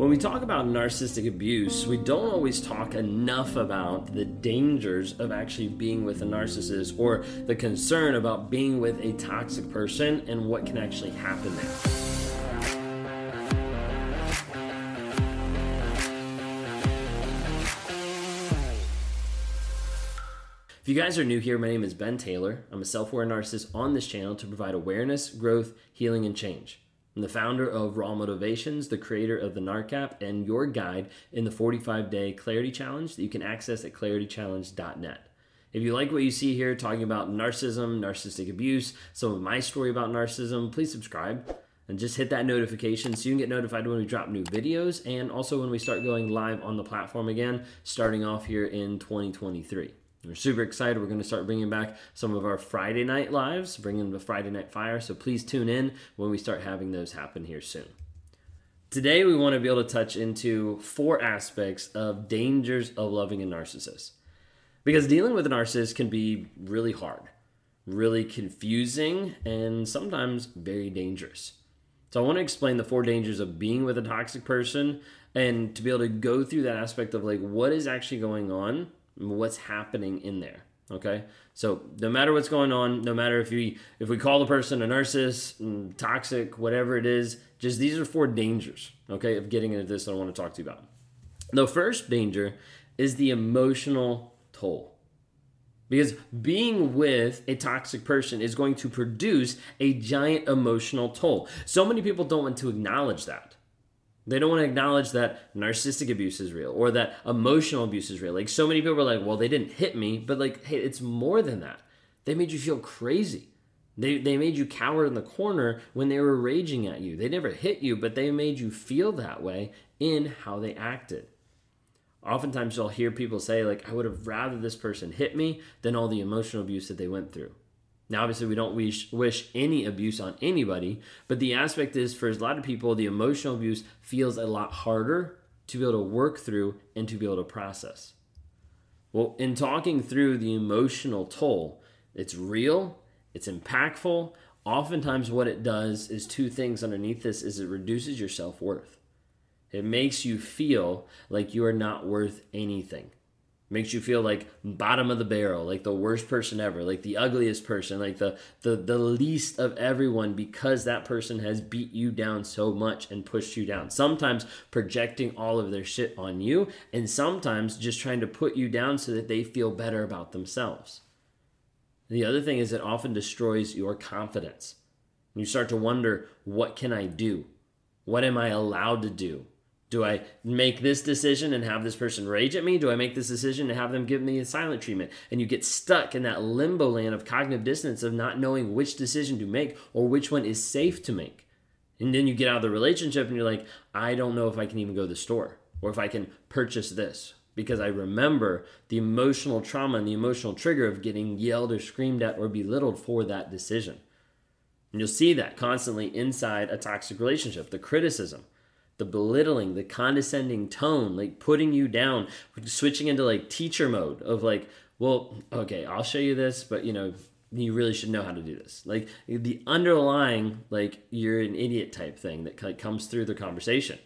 When we talk about narcissistic abuse, we don't always talk enough about the dangers of actually being with a narcissist or the concern about being with a toxic person and what can actually happen there. If you guys are new here, my name is Ben Taylor. I'm a self aware narcissist on this channel to provide awareness, growth, healing, and change. I'm the founder of Raw Motivations, the creator of the NARC App, and your guide in the 45 day Clarity Challenge that you can access at claritychallenge.net. If you like what you see here, talking about narcissism, narcissistic abuse, some of my story about narcissism, please subscribe and just hit that notification so you can get notified when we drop new videos and also when we start going live on the platform again, starting off here in 2023. We're super excited. We're going to start bringing back some of our Friday night lives, bringing the Friday Night Fire. So please tune in when we start having those happen here soon. Today, we want to be able to touch into four aspects of dangers of loving a narcissist. Because dealing with a narcissist can be really hard, really confusing, and sometimes very dangerous. So, I want to explain the four dangers of being with a toxic person and to be able to go through that aspect of like what is actually going on what's happening in there okay? So no matter what's going on no matter if we if we call the person a narcissist mm, toxic whatever it is just these are four dangers okay of getting into this i want to talk to you about. The first danger is the emotional toll. Because being with a toxic person is going to produce a giant emotional toll. So many people don't want to acknowledge that they don't want to acknowledge that narcissistic abuse is real or that emotional abuse is real. Like so many people are like, well, they didn't hit me, but like, hey, it's more than that. They made you feel crazy. They, they made you cower in the corner when they were raging at you. They never hit you, but they made you feel that way in how they acted. Oftentimes, you'll hear people say, like, I would have rather this person hit me than all the emotional abuse that they went through. Now, obviously, we don't wish, wish any abuse on anybody, but the aspect is for a lot of people, the emotional abuse feels a lot harder to be able to work through and to be able to process. Well, in talking through the emotional toll, it's real, it's impactful. Oftentimes, what it does is two things underneath this is it reduces your self-worth. It makes you feel like you are not worth anything makes you feel like bottom of the barrel like the worst person ever like the ugliest person like the, the the least of everyone because that person has beat you down so much and pushed you down. Sometimes projecting all of their shit on you and sometimes just trying to put you down so that they feel better about themselves. The other thing is it often destroys your confidence. You start to wonder what can i do? What am i allowed to do do I make this decision and have this person rage at me? Do I make this decision and have them give me a silent treatment? And you get stuck in that limbo land of cognitive dissonance of not knowing which decision to make or which one is safe to make. And then you get out of the relationship and you're like, I don't know if I can even go to the store or if I can purchase this because I remember the emotional trauma and the emotional trigger of getting yelled or screamed at or belittled for that decision. And you'll see that constantly inside a toxic relationship the criticism the belittling, the condescending tone, like putting you down, switching into like teacher mode of like, well, okay, I'll show you this, but you know, you really should know how to do this. Like the underlying, like you're an idiot type thing that comes through the conversation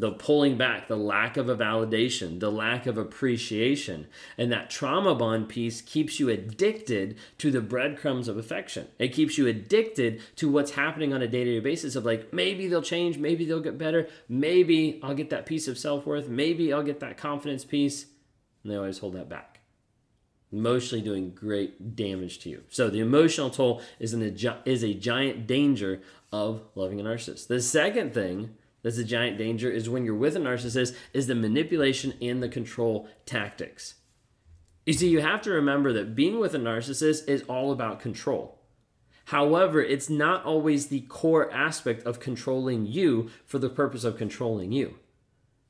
the pulling back, the lack of a validation, the lack of appreciation. And that trauma bond piece keeps you addicted to the breadcrumbs of affection. It keeps you addicted to what's happening on a day to day basis of like, maybe they'll change, maybe they'll get better, maybe I'll get that piece of self worth, maybe I'll get that confidence piece. And they always hold that back. Emotionally doing great damage to you. So the emotional toll is, an, is a giant danger of loving a narcissist. The second thing that's a giant danger is when you're with a narcissist is the manipulation and the control tactics. You see, you have to remember that being with a narcissist is all about control. However, it's not always the core aspect of controlling you for the purpose of controlling you.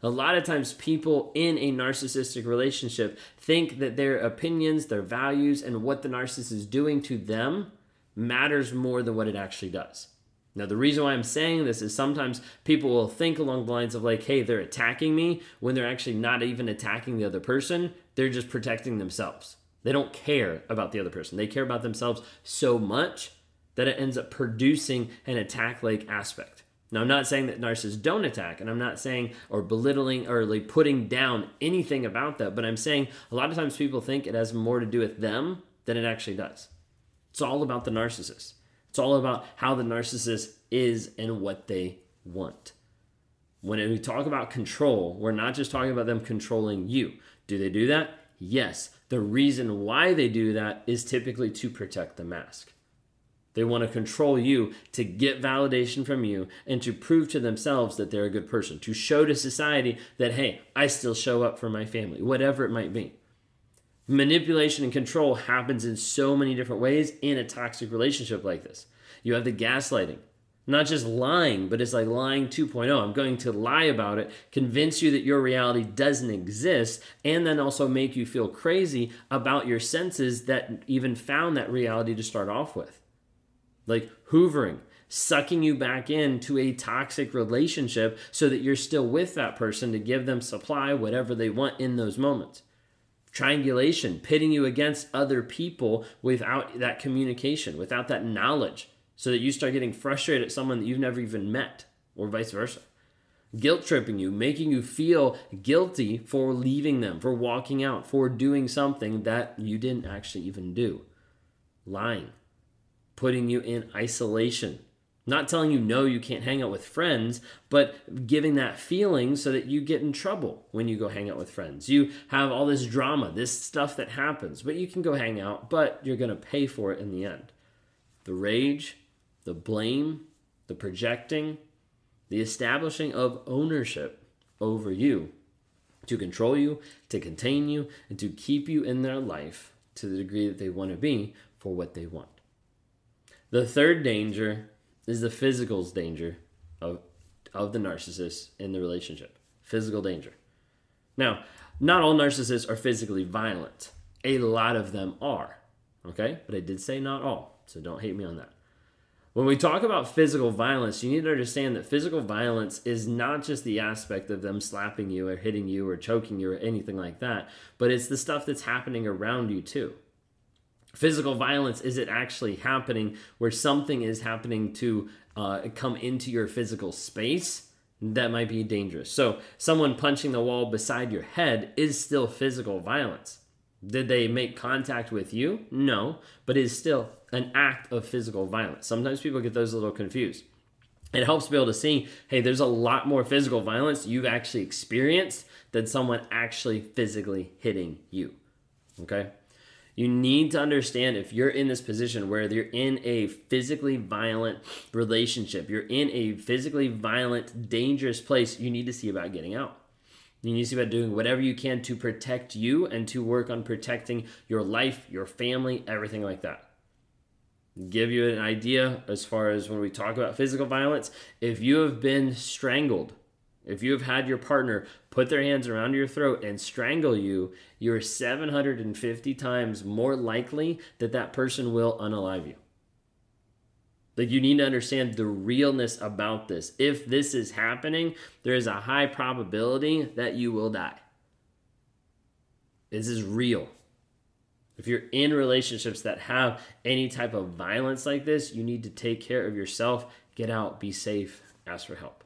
A lot of times, people in a narcissistic relationship think that their opinions, their values, and what the narcissist is doing to them matters more than what it actually does. Now, the reason why I'm saying this is sometimes people will think along the lines of, like, hey, they're attacking me when they're actually not even attacking the other person. They're just protecting themselves. They don't care about the other person. They care about themselves so much that it ends up producing an attack like aspect. Now, I'm not saying that narcissists don't attack, and I'm not saying or belittling or like putting down anything about that, but I'm saying a lot of times people think it has more to do with them than it actually does. It's all about the narcissist. It's all about how the narcissist is and what they want. When we talk about control, we're not just talking about them controlling you. Do they do that? Yes. The reason why they do that is typically to protect the mask. They want to control you to get validation from you and to prove to themselves that they're a good person, to show to society that, hey, I still show up for my family, whatever it might be. Manipulation and control happens in so many different ways in a toxic relationship like this. You have the gaslighting, not just lying, but it's like lying 2.0. I'm going to lie about it, convince you that your reality doesn't exist, and then also make you feel crazy about your senses that even found that reality to start off with like hoovering, sucking you back into a toxic relationship so that you're still with that person to give them supply, whatever they want in those moments. Triangulation, pitting you against other people without that communication, without that knowledge, so that you start getting frustrated at someone that you've never even met, or vice versa. Guilt tripping you, making you feel guilty for leaving them, for walking out, for doing something that you didn't actually even do. Lying, putting you in isolation. Not telling you no, you can't hang out with friends, but giving that feeling so that you get in trouble when you go hang out with friends. You have all this drama, this stuff that happens, but you can go hang out, but you're going to pay for it in the end. The rage, the blame, the projecting, the establishing of ownership over you to control you, to contain you, and to keep you in their life to the degree that they want to be for what they want. The third danger is the physical's danger of, of the narcissist in the relationship. Physical danger. Now, not all narcissists are physically violent. A lot of them are. Okay? But I did say not all. So don't hate me on that. When we talk about physical violence, you need to understand that physical violence is not just the aspect of them slapping you or hitting you or choking you or anything like that, but it's the stuff that's happening around you too. Physical violence is it actually happening where something is happening to uh, come into your physical space? That might be dangerous. So, someone punching the wall beside your head is still physical violence. Did they make contact with you? No, but is still an act of physical violence. Sometimes people get those a little confused. It helps be able to see hey, there's a lot more physical violence you've actually experienced than someone actually physically hitting you. Okay? You need to understand if you're in this position where you're in a physically violent relationship, you're in a physically violent, dangerous place, you need to see about getting out. You need to see about doing whatever you can to protect you and to work on protecting your life, your family, everything like that. Give you an idea as far as when we talk about physical violence, if you have been strangled, if you have had your partner put their hands around your throat and strangle you, you're 750 times more likely that that person will unalive you. Like, you need to understand the realness about this. If this is happening, there is a high probability that you will die. This is real. If you're in relationships that have any type of violence like this, you need to take care of yourself, get out, be safe, ask for help.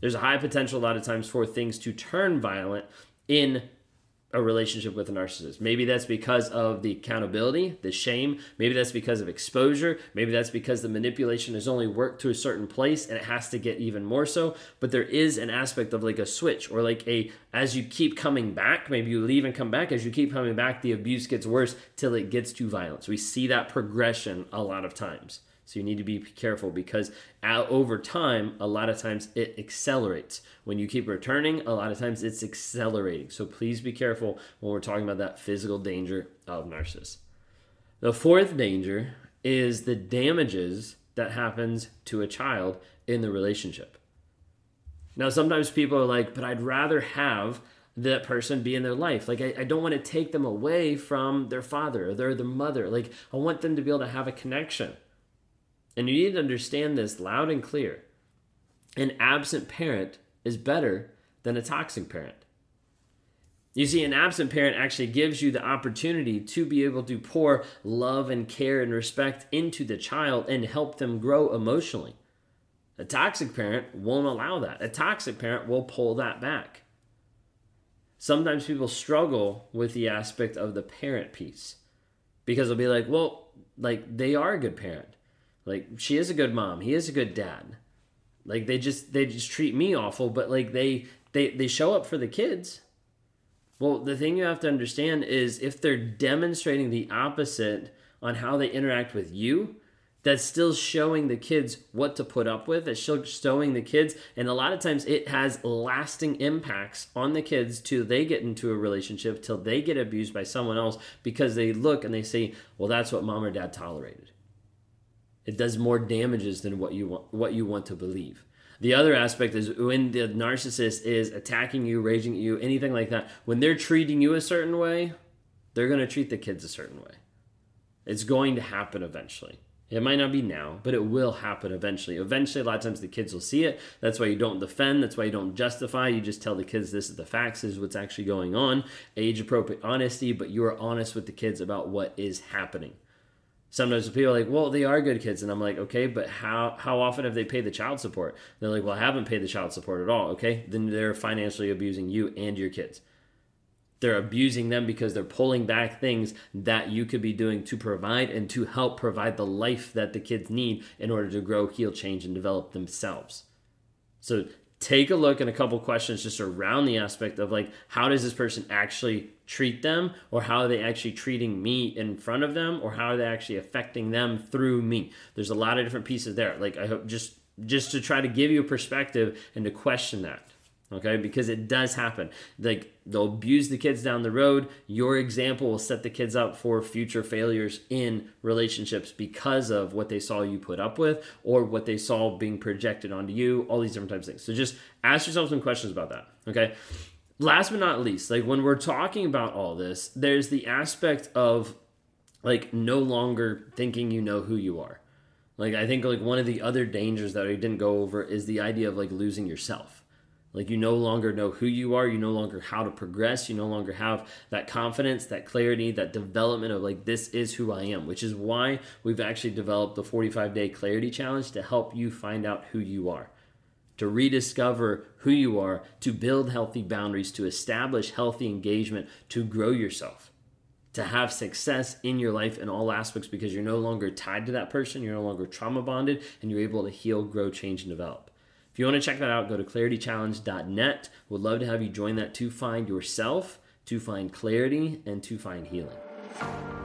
There's a high potential a lot of times for things to turn violent in a relationship with a narcissist. Maybe that's because of the accountability, the shame. Maybe that's because of exposure. Maybe that's because the manipulation has only worked to a certain place and it has to get even more so. But there is an aspect of like a switch or like a, as you keep coming back, maybe you leave and come back. As you keep coming back, the abuse gets worse till it gets to violence. We see that progression a lot of times. So you need to be careful because uh, over time, a lot of times it accelerates. When you keep returning, a lot of times it's accelerating. So please be careful when we're talking about that physical danger of narcissists. The fourth danger is the damages that happens to a child in the relationship. Now, sometimes people are like, but I'd rather have that person be in their life. Like, I, I don't want to take them away from their father or their, their mother. Like, I want them to be able to have a connection. And you need to understand this loud and clear. An absent parent is better than a toxic parent. You see, an absent parent actually gives you the opportunity to be able to pour love and care and respect into the child and help them grow emotionally. A toxic parent won't allow that. A toxic parent will pull that back. Sometimes people struggle with the aspect of the parent piece because they'll be like, well, like they are a good parent. Like she is a good mom. He is a good dad. Like they just they just treat me awful, but like they they they show up for the kids. Well, the thing you have to understand is if they're demonstrating the opposite on how they interact with you, that's still showing the kids what to put up with. It's still showing the kids, and a lot of times it has lasting impacts on the kids till they get into a relationship, till they get abused by someone else because they look and they say, "Well, that's what mom or dad tolerated." It does more damages than what you want what you want to believe. The other aspect is when the narcissist is attacking you, raging at you, anything like that. When they're treating you a certain way, they're going to treat the kids a certain way. It's going to happen eventually. It might not be now, but it will happen eventually. Eventually, a lot of times the kids will see it. That's why you don't defend. That's why you don't justify. You just tell the kids this is the facts, is what's actually going on. Age appropriate honesty, but you are honest with the kids about what is happening. Sometimes people are like, well, they are good kids. And I'm like, okay, but how, how often have they paid the child support? they're like, well, I haven't paid the child support at all. Okay, then they're financially abusing you and your kids. They're abusing them because they're pulling back things that you could be doing to provide and to help provide the life that the kids need in order to grow, heal, change, and develop themselves. So take a look at a couple questions just around the aspect of like, how does this person actually treat them? Or how are they actually treating me in front of them? Or how are they actually affecting them through me? There's a lot of different pieces there. Like, I hope just just to try to give you a perspective and to question that okay? Because it does happen. Like they'll abuse the kids down the road. Your example will set the kids up for future failures in relationships because of what they saw you put up with or what they saw being projected onto you all these different types of things. So just ask yourself some questions about that okay? Last but not least like when we're talking about all this there's the aspect of like no longer thinking you know who you are. Like i think like one of the other dangers that i didn't go over is the idea of like losing yourself like you no longer know who you are, you no longer how to progress, you no longer have that confidence, that clarity, that development of like this is who I am, which is why we've actually developed the 45 day clarity challenge to help you find out who you are. To rediscover who you are, to build healthy boundaries, to establish healthy engagement, to grow yourself, to have success in your life in all aspects because you're no longer tied to that person, you're no longer trauma bonded, and you're able to heal, grow, change, and develop. If you want to check that out, go to claritychallenge.net. We'd love to have you join that to find yourself, to find clarity, and to find healing.